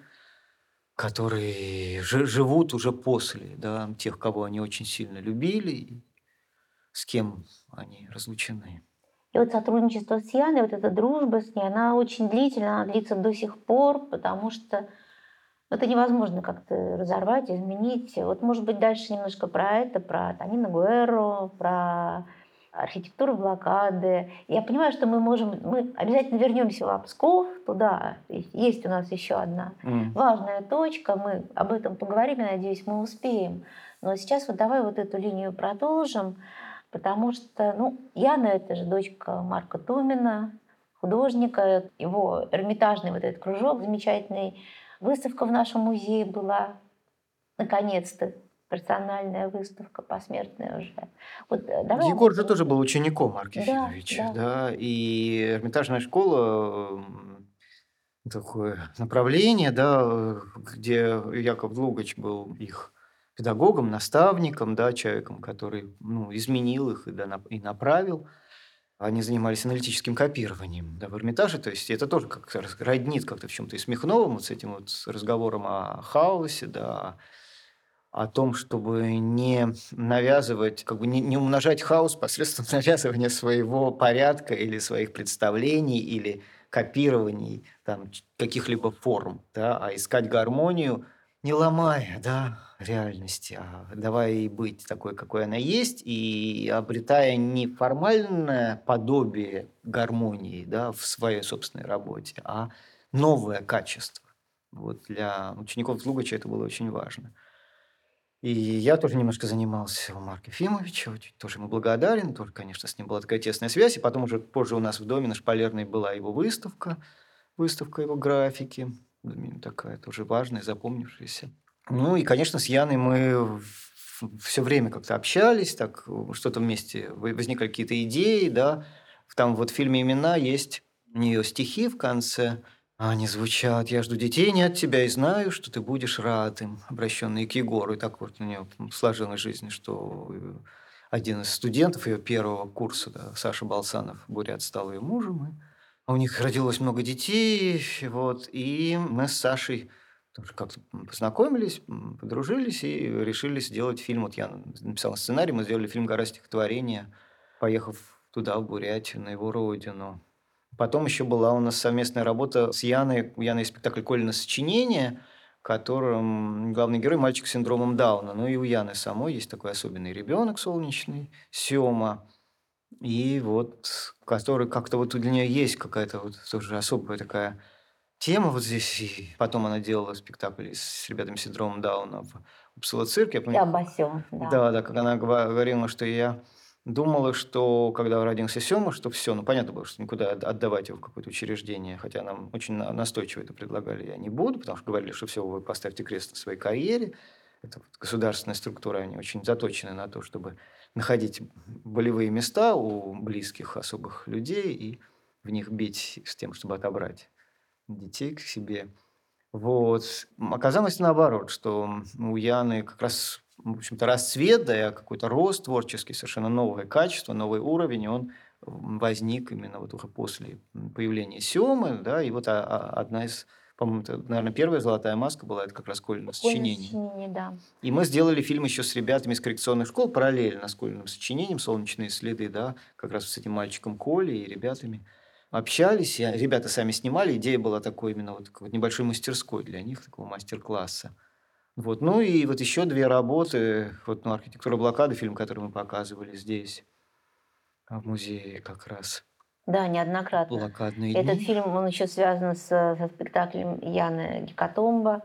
которые живут уже после да, тех, кого они очень сильно любили, с кем они разлучены. И вот сотрудничество с Яной, вот эта дружба с ней, она очень длительная, она длится до сих пор, потому что это невозможно как-то разорвать, изменить. Вот, может быть, дальше немножко про это, про Танина Гуэро, про архитектуру блокады. Я понимаю, что мы можем, мы обязательно вернемся в Псков, туда есть у нас еще одна mm. важная точка, мы об этом поговорим, я надеюсь, мы успеем. Но сейчас вот давай вот эту линию продолжим, потому что, ну, Яна это же дочка Марка Тумина, художника, его эрмитажный вот этот кружок замечательный, Выставка в нашем музее была, наконец-то, персональная выставка, посмертная уже. Вот, э, давай Егор же тоже был учеником Марка да, да. да, и Эрмитажная школа такое направление, да, где Яков Лугач был их педагогом, наставником, да, человеком, который ну, изменил их и, да, и направил они занимались аналитическим копированием да, в Эрмитаже. То есть это тоже как роднит как-то в чем-то и Смехновым вот с этим вот разговором о хаосе, да, о том, чтобы не навязывать, как бы не, не умножать хаос посредством навязывания своего порядка или своих представлений или копирований там, каких-либо форм, да, а искать гармонию, не ломая да, реальности, а давая ей быть такой, какой она есть, и обретая не формальное подобие гармонии да, в своей собственной работе, а новое качество. Вот для учеников Лугача это было очень важно. И я тоже немножко занимался у Марка Ефимовича, очень тоже ему благодарен, тоже, конечно, с ним была такая тесная связь. И потом уже позже у нас в доме на Шпалерной была его выставка, выставка его графики, такая тоже важная, запомнившаяся. Ну и, конечно, с Яной мы все время как-то общались, так что-то вместе возникали какие-то идеи, да. Там вот в фильме «Имена» есть у нее стихи в конце, они звучат «Я жду детей не от тебя и знаю, что ты будешь рад им», обращенные к Егору. И так вот у нее сложилась жизнь, что один из студентов ее первого курса, да, Саша Балсанов, Бурят, стал ее мужем. И у них родилось много детей, вот, и мы с Сашей тоже как-то познакомились, подружились и решили сделать фильм. Вот я написал сценарий, мы сделали фильм «Гора стихотворения», поехав туда, в Бурятию, на его родину. Потом еще была у нас совместная работа с Яной. У Яны спектакль «Колина сочинение», в котором главный герой – мальчик с синдромом Дауна. Ну и у Яны самой есть такой особенный ребенок солнечный, Сема. И вот, который как-то вот для нее есть какая-то вот тоже особая такая тема вот здесь. И потом она делала спектакль с ребятами с синдромом Дауна в Упсала цирке. Я помню, Басё, да. Да, да, как она говорила, что я думала, что когда родился Сема, что все, ну понятно было, что никуда отдавать его в какое-то учреждение, хотя нам очень настойчиво это предлагали, я не буду, потому что говорили, что все, вы поставьте крест на своей карьере. Это вот государственная структура, они очень заточены на то, чтобы находить болевые места у близких особых людей и в них бить с тем, чтобы отобрать детей к себе. Вот. Оказалось наоборот, что у Яны как раз в общем-то, расцвет, да, какой-то рост творческий, совершенно новое качество, новый уровень, он возник именно вот уже после появления Сёмы, да, и вот одна из, по-моему, это, наверное, первая «Золотая маска» была, это как раз «Школьное сочинение». сочинение да. И мы сделали фильм еще с ребятами из коррекционных школ параллельно с школьным сочинением «Солнечные следы», да, как раз с этим мальчиком Колей и ребятами общались, и ребята сами снимали, идея была такой именно вот, вот небольшой мастерской для них, такого мастер-класса. Вот. Ну и вот еще две работы. Вот ну, «Архитектура блокады», фильм, который мы показывали здесь, а, в музее как раз. Да, неоднократно. Блокадные Этот дни. фильм, он еще связан с, со спектаклем Яны Гекатомба,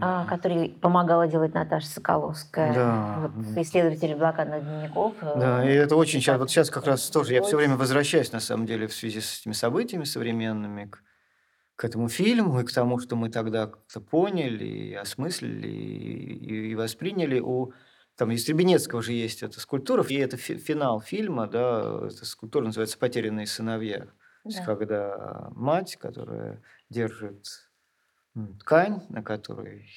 а, который помогала делать Наташа Соколовская, Да. вот, исследователь блокадных дневников. э, Да, и это очень сейчас, вот сейчас как раз тоже, я все время возвращаюсь, на самом деле, в связи с этими событиями современными, к, к этому фильму и к тому, что мы тогда как-то поняли, и осмыслили, и, и- и восприняли. У, там, из Требенецкого же есть эта скульптура, и это фи- финал фильма, да, эта скульптура называется «Потерянные сыновья». То есть, Да. когда мать, которая держит ткань, на которой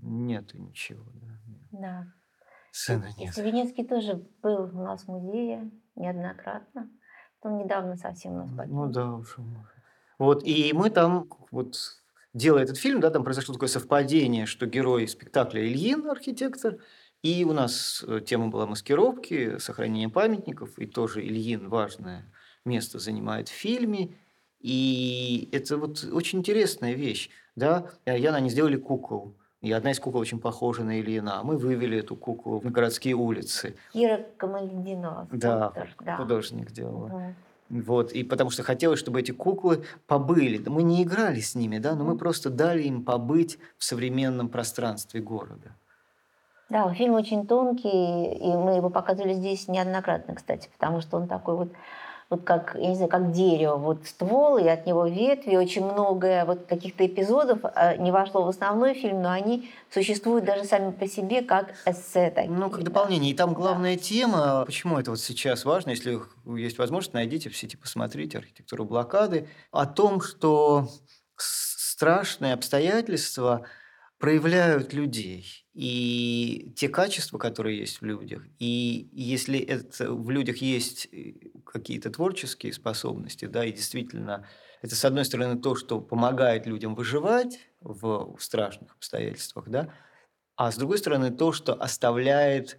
нету ничего, да, Да. сына И нет. Савинецкий тоже был у нас в музее неоднократно. Он недавно совсем у нас Ну покинул. да уж. Вот, и мы там, вот, делая этот фильм, да, там произошло такое совпадение, что герой спектакля Ильин, архитектор, и у нас э, тема была маскировки, сохранение памятников, и тоже Ильин важное место занимает в фильме. И это вот очень интересная вещь. Да? Э, Яна, они сделали кукол. И одна из кукол очень похожа на Ильина. Мы вывели эту куклу на городские улицы. Кира Камалединова, Да, да. Художник делала. Мгм. Вот, и потому что хотелось, чтобы эти куклы побыли. Мы не играли с ними, да, но мы просто дали им побыть в современном пространстве города. Да, фильм очень тонкий, и мы его показывали здесь неоднократно, кстати, потому что он такой вот, вот как, я не знаю, как дерево, вот ствол, и от него ветви, очень много вот каких-то эпизодов а, не вошло в основной фильм, но они существуют даже сами по себе как эссе такие. Ну, как да. дополнение. И там главная тема, почему это вот сейчас важно, если есть возможность, найдите в сети, посмотрите архитектуру блокады, о том, что страшные обстоятельства проявляют людей и те качества, которые есть в людях. И если это в людях есть э, какие-то творческие способности, да, и действительно это, с одной стороны, то, что помогает людям выживать в страшных обстоятельствах, да, а с другой стороны, то, что оставляет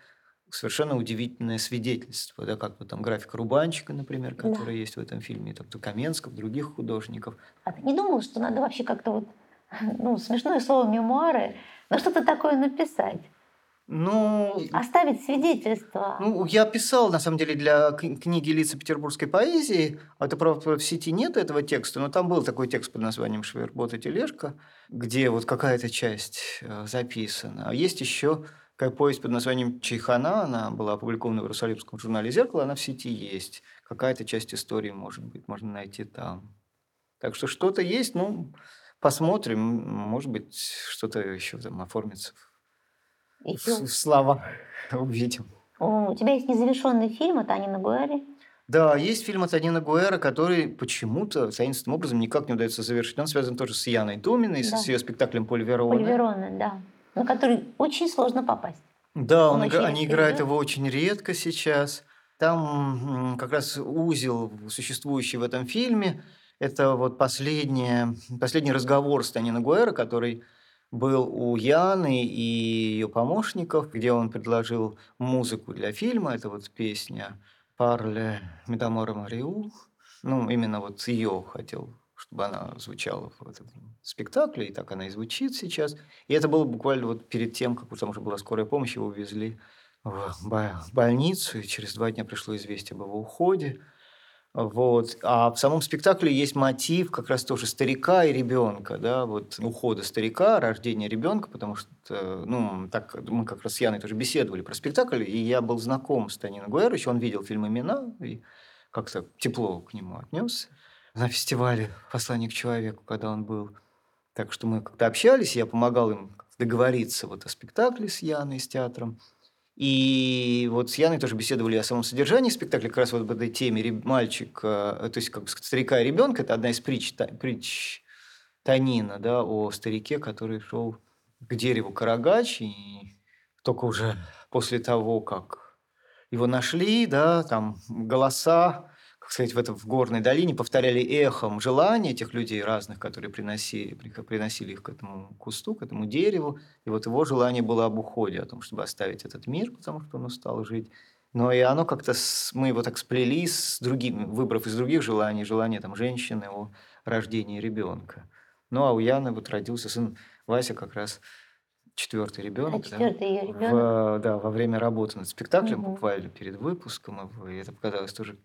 совершенно удивительное свидетельство, да, как вот там графика Рубанчика, например, Да. который есть в этом фильме, там, Каменского, других художников. А ты не думал, что надо вообще как-то вот, ну, смешное слово мемуары, но что-то такое написать? Ну, Оставить свидетельство. ну, я писал, на самом деле, для кни- книги «Лица петербургской поэзии». Это, правда, в сети нет этого текста, но там был такой текст под названием «Швербот и тележка», где вот какая-то часть э, записана. А есть еще какая повесть под названием «Чайхана», она была опубликована в Иерусалимском журнале «Зеркало», она в сети есть. Какая-то часть истории, может быть, можно найти там. Так что что-то есть, ну, посмотрим, может быть, что-то еще там оформится в, в слова, увидим. У тебя есть незавершенный фильм от Ани Нагуэри. Да, есть фильм от Анина Гуэра, который почему-то таинственным образом никак не удается завершить. Он связан тоже с Яной Думиной, Да. с ее спектаклем «Поль Верона». Поль Верона, да. На который очень сложно попасть. Да, Он он они играют его очень редко сейчас. Там как раз узел, существующий в этом фильме, это вот последняя, последний разговор с Танина Гуэра, который был у Яны и ее помощников, где он предложил музыку для фильма. Это вот песня «Парле Метамора Мариу». Ну, именно вот ее хотел, чтобы она звучала в этом спектакле, и так она и звучит сейчас. И это было буквально вот перед тем, как там уже была скорая помощь, его увезли в больницу, и через два дня пришло известие об его уходе. Вот. А в самом спектакле есть мотив как раз тоже старика и ребенка, да, вот ухода старика, рождения ребенка, потому что, ну, так мы как раз с Яной тоже беседовали про спектакль, и я был знаком с Танино Гуэрович, он видел фильм «Имена», и как-то тепло к нему отнесся на фестивале «Послание к человеку», когда он был. Так что мы как-то общались, я помогал им договориться вот о спектакле с Яной, с театром. И вот с Яной тоже беседовали о самом содержании спектакля, как раз вот в этой теме. Мальчик, э, то есть как бы старика и ребенка, это одна из притч, притч Танина, да, о старике, который шел к дереву Карагач, и только уже после того, как его нашли, да, там голоса, сказать, в, этом, в горной долине повторяли эхом желания этих людей разных, которые приносили, при- приносили их к этому кусту, к этому дереву. И вот его желание было об уходе, о том, чтобы оставить этот мир, потому что он устал жить. Но и оно как-то, с- мы его так сплели с другими, выбрав из других желаний, желание там женщины о рождении ребенка. Ну, а у Яны вот родился сын Вася как раз четвертый А ребенок. четвертый ее ребенок. В, да, во время работы над спектаклем, Мгм. буквально перед выпуском, и это показалось тоже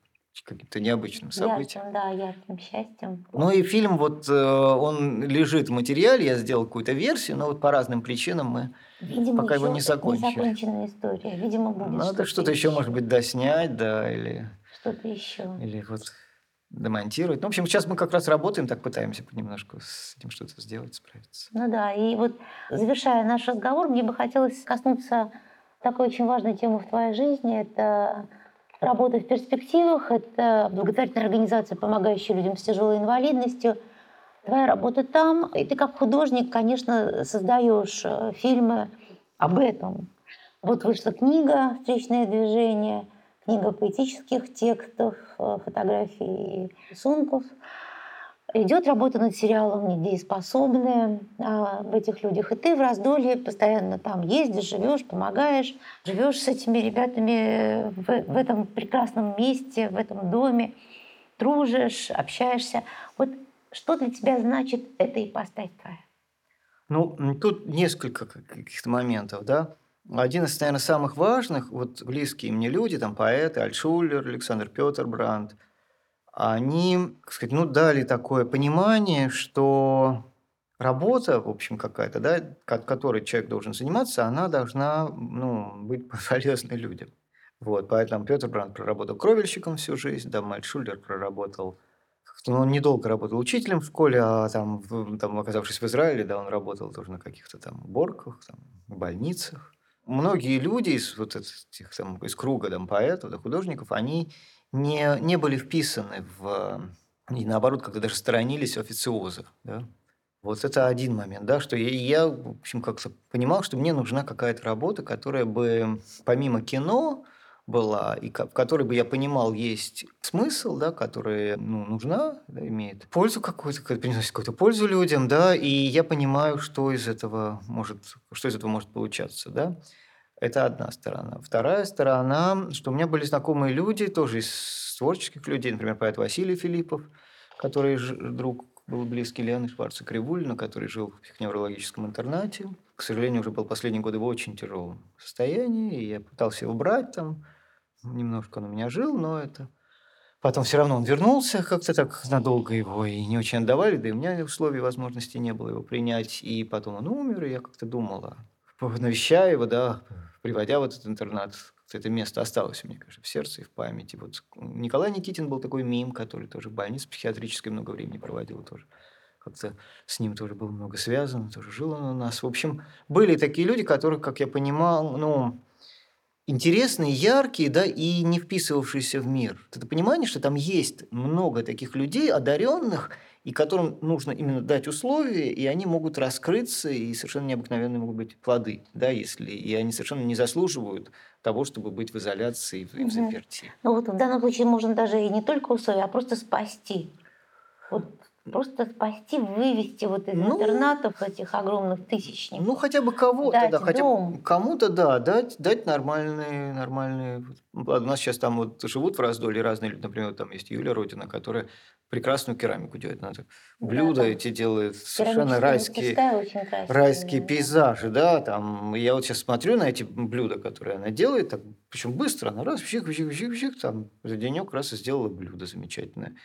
каким-то необычным событием. Ярким, да, ярким счастьем. Ну и фильм, вот э, он лежит в материале, я сделал какую-то версию, но вот по разным причинам мы... Видимо, пока его еще не закончили. Незаконченная история. Видимо, будет Надо что-то еще, может быть, доснять, да, или, Что-то еще. или вот демонтировать. Ну, в общем, сейчас мы как раз работаем, так пытаемся понемножку с этим что-то сделать, справиться. Ну да, и вот завершая наш разговор, мне бы хотелось коснуться такой очень важной темы в твоей жизни. Это работа в перспективах, это благотворительная организация, помогающая людям с тяжелой инвалидностью. Твоя работа там, и ты как художник, конечно, создаешь э, фильмы об этом. Вот вышла книга «Встречное движение», книга поэтических текстов, э, фотографий и рисунков. Идет работа над сериалом «Недееспособные» а, об этих людях. И ты в раздолье постоянно там ездишь, живешь, помогаешь, живешь с этими ребятами в, в этом прекрасном месте, в этом доме, дружишь, общаешься. Вот что для тебя значит эта ипостась твоя? Ну, тут несколько как- каких-то моментов, да. Один из, наверное, самых важных, вот близкие мне люди, там поэты, Альтшулер, Александр Петр Бранд, они, как сказать, ну, дали такое понимание, что работа, в общем, какая-то, да, ко- которой человек должен заниматься, она должна, ну, быть полезной людям. Вот, поэтому Петр Бранд проработал кровельщиком всю жизнь, да, Мальшулер проработал ну, он недолго работал учителем в школе, а там, там, оказавшись в Израиле, да, он работал тоже на каких-то там уборках, там, больницах. Многие люди из вот этих там, из круга там, поэтов, да, художников, они не, не были вписаны в... И наоборот, когда даже сторонились официоза, да. Вот это один момент, да, что я, я, в общем, как-то понимал, что мне нужна какая-то работа, которая бы помимо кино была, и в которой бы я понимал, есть смысл, да, которая ну, нужна, да, имеет пользу какую-то, ка- приносит какую-то пользу людям, да, и я понимаю, что из этого может, что из этого может получаться, да. Это одна сторона. Вторая сторона, что у меня были знакомые люди, тоже из творческих людей, например, поэт Василий Филиппов, который друг был близкий Лены Шварца Кривулина, который жил в психоневрологическом интернате. к сожалению, уже был последние годы в очень тяжелом состоянии, и я пытался его брать там, немножко он у меня жил, но это... Потом все равно он вернулся, как-то так надолго его и не очень отдавали, да и у меня условий, возможности не было его принять. И потом он умер, и я как-то думала, навещая его, да, приводя в этот интернат, это место осталось меня, конечно, в сердце и в памяти. Вот Николай Никитин был такой мим, который тоже в больнице психиатрической много времени проводил тоже. Как-то с ним тоже было много связано, тоже жил он у нас. В общем, были такие люди, которые, как я понимал, ну, интересные, яркие, да, и не вписывавшиеся в мир. Ты понимаешь, что там есть много таких людей, одаренных, и которым нужно именно дать условия, и они могут раскрыться, и совершенно необыкновенные могут быть плоды, да, если и они совершенно не заслуживают того, чтобы быть в изоляции и в заперти. Ну вот в данном случае можно даже и не только условия, а просто спасти. Вот просто спасти, вывести вот из ну, интернатов этих огромных тысячников. Ну, хотя бы кого-то, да, хотя бы кому-то, да, дать, дать нормальные, нормальные... У нас сейчас там вот живут в раздоле разные люди, например, там есть Юля Родина, которая прекрасную керамику делает. Она блюда да, эти делает совершенно райские, райские пейзажи, да, там. Я вот сейчас смотрю на эти блюда, которые она делает, так, причем быстро, она раз, вщик, вщик, вщик, вщик, там за денек раз и сделала блюдо замечательное.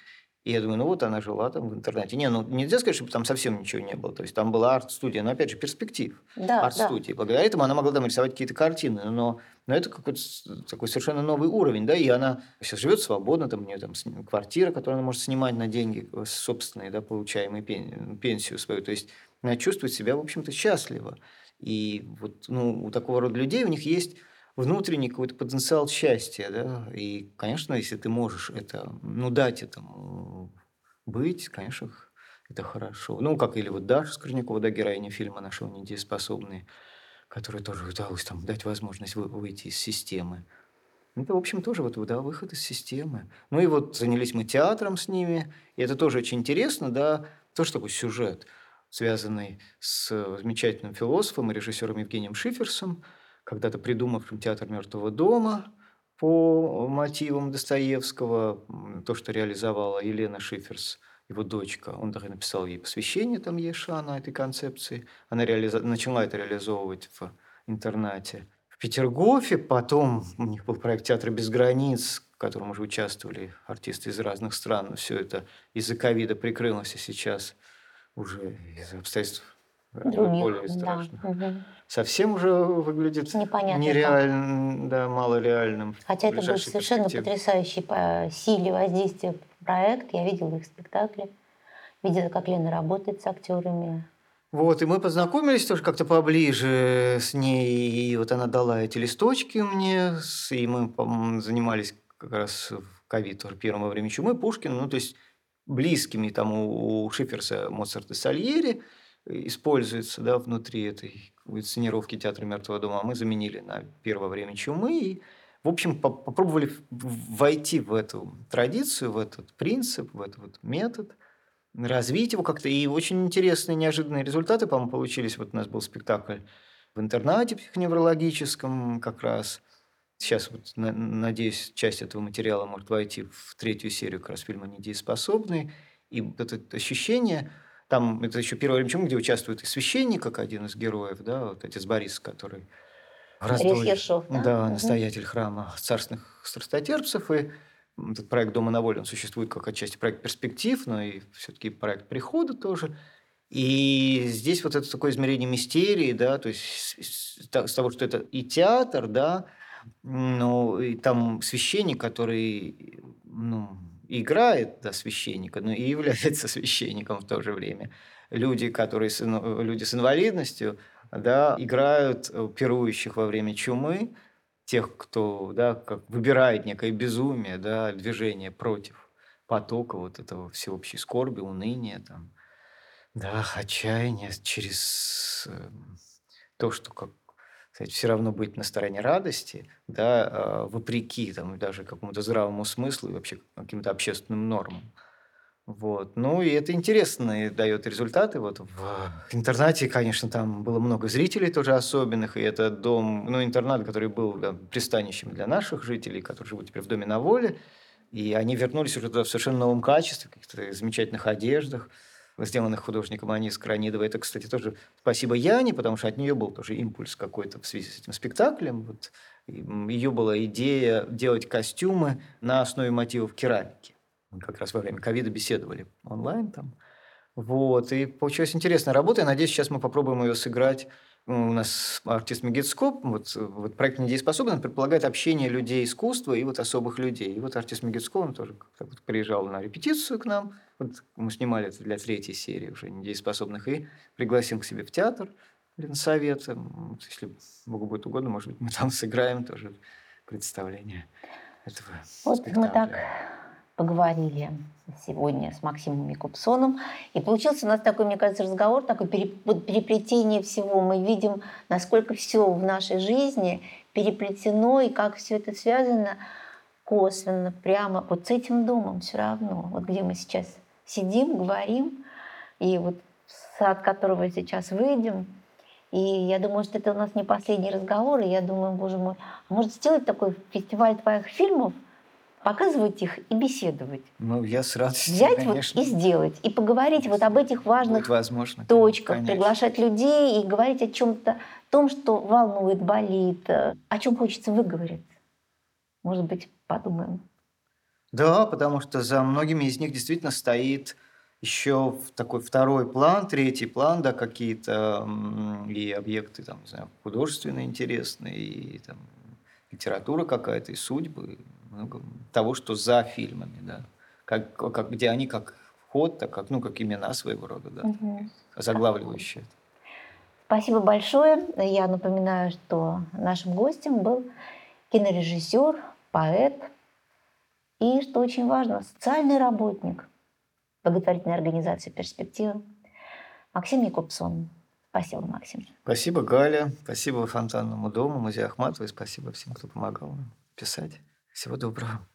И я думаю, ну вот она жила там в интернете. Не, ну нельзя сказать, что там совсем ничего не было. То есть там была арт-студия, но опять же перспектив да, арт-студии. Да. Благодаря этому она могла там рисовать какие-то картины, но, но это какой-то такой совершенно новый уровень, да, и она сейчас живет свободно, там у нее там квартира, которую она может снимать на деньги э, собственные, да, получаемые пенсию свою. То есть она чувствует себя, в общем-то, счастливо. И вот ну, у такого рода людей у них есть внутренний какой-то потенциал счастья, да, и, конечно, если ты можешь это, ну, дать этому быть, конечно, это хорошо. Ну, как или вот Даша Скорнякова, да, героиня фильма «Нашего недееспособные», которой тоже удалось там дать возможность вы, выйти из системы. Это, в общем, тоже вот, да, выход из системы. Ну и вот занялись мы театром с ними, и это тоже очень интересно, да, тоже такой сюжет, связанный с замечательным философом и режиссером Евгением Шиферсом, когда-то придумавшим театр мертвого дома по мотивам Достоевского, то, что реализовала Елена Шиферс, его дочка. Он даже написал ей посвящение там Еша на этой концепции. Она реализа... начала это реализовывать в интернате. В Петергофе потом у них был проект «Театр без границ», в котором уже участвовали артисты из разных стран. Но все это из-за ковида прикрылось, и сейчас уже из-за обстоятельств Других, более страшно. Да. Угу. Совсем уже выглядит Непонятно нереальным, да, малореальным. Хотя это был совершенно потрясающий по силе воздействия проект. Я видела их спектакли, видела, как Лена работает с актерами. Вот, и мы познакомились тоже как-то поближе с ней, и вот она дала эти листочки мне, и мы занимались как раз в ковид тоже первое время чумы Пушкин, ну, то есть близкими там у Шиферса, Моцарта, Сальери – используется да, внутри этой инсценировки театра Мертвого дома, а мы заменили на первое время чумы. И, в общем, по попробовали войти в эту традицию, в этот принцип, в этот вот метод, развить его как-то. И очень интересные, неожиданные результаты, по-моему, получились. Вот у нас был спектакль в интернате психоневрологическом как раз. Сейчас, вот, надеюсь, часть этого материала может войти в третью серию как раз фильма «Недееспособный». И вот это ощущение – там это еще первое время, где участвует и священник, как один из героев, да, вот отец Борис, который раздолье, да, да настоятель храма царственных страстотерпцев. И этот проект «Дома на воле», он существует как отчасти проект перспектив, но и все-таки проект прихода тоже. И здесь вот это такое измерение мистерии, да, то есть с того, что это и театр, да, ну, и там священник, который, ну, играет да, священника, но и является священником в то же время. Люди, которые с, люди с инвалидностью, да, играют э, пирующих во время чумы, тех, кто да, как выбирает некое безумие, да, движение против потока вот этого всеобщей скорби, уныния, там, да, отчаяния через э, то, что как сказать, все равно быть на стороне радости, да, а, вопреки там, даже какому-то здравому смыслу и вообще каким-то общественным нормам. Вот. Ну, и это интересно и дает результаты. Вот в интернате, конечно, там было много зрителей тоже особенных, и это дом, ну, интернат, который был да, пристанищем для наших жителей, которые живут теперь в доме на воле, и они вернулись уже туда в совершенно новом качестве, в каких-то замечательных одеждах, сделанных художником Ани Скранидовой. Это, кстати, тоже спасибо Яне, потому что от нее был тоже импульс какой-то в связи с этим спектаклем. Вот. Ее была идея делать костюмы на основе мотивов керамики. Мы как раз во время ковида беседовали онлайн там. Вот, и получилась интересная работа. Я надеюсь, сейчас мы попробуем ее сыграть у нас артист Мегитскоп, вот, вот проект «Недееспособный» предполагает общение людей искусства и вот особых людей. И вот артист Мегитскоп, он тоже вот приезжал на репетицию к нам, вот мы снимали это для третьей серии уже «Недееспособных», и пригласил к себе в театр Ленсовет. Если Богу будет угодно, может быть, мы там сыграем тоже представление этого Вот спектакля. мы так поговорили сегодня с Максимом Якубсоном. И получился у нас такой, мне кажется, разговор, такое переплетение всего. Мы видим, насколько все в нашей жизни переплетено, и как все это связано косвенно, прямо вот с этим домом все равно. Вот где мы сейчас сидим, говорим, и вот сад которого сейчас выйдем, и я думаю, что это у нас не последний разговор, и я думаю, боже мой, а может сделать такой фестиваль твоих фильмов – показывать их и беседовать. Ну, я с радостью, Взять конечно. вот и сделать, и поговорить вот об этих важных возможно, точках, конечно. приглашать людей и говорить о чем-то, том, что волнует, болит, э, о чем хочется выговориться. Может быть, подумаем. Да, потому что за многими из них действительно стоит еще такой второй план, третий план, да, какие-то и объекты, там, не знаю, художественные интересные, и там, литература какая-то, и судьбы, того, что за фильмами, да. Как, как, где они как вход, так как, ну, как имена своего рода, да, угу. заглавливающие. Спасибо большое. Я напоминаю, что нашим гостем был кинорежиссер, поэт и, что очень важно, социальный работник благотворительной организации «Перспектива» Максим Якубсон. Спасибо, Максим. Спасибо, Галя. Спасибо Фонтанному дому, музею Ахматовой. Спасибо всем, кто помогал нам писать. Всего доброго.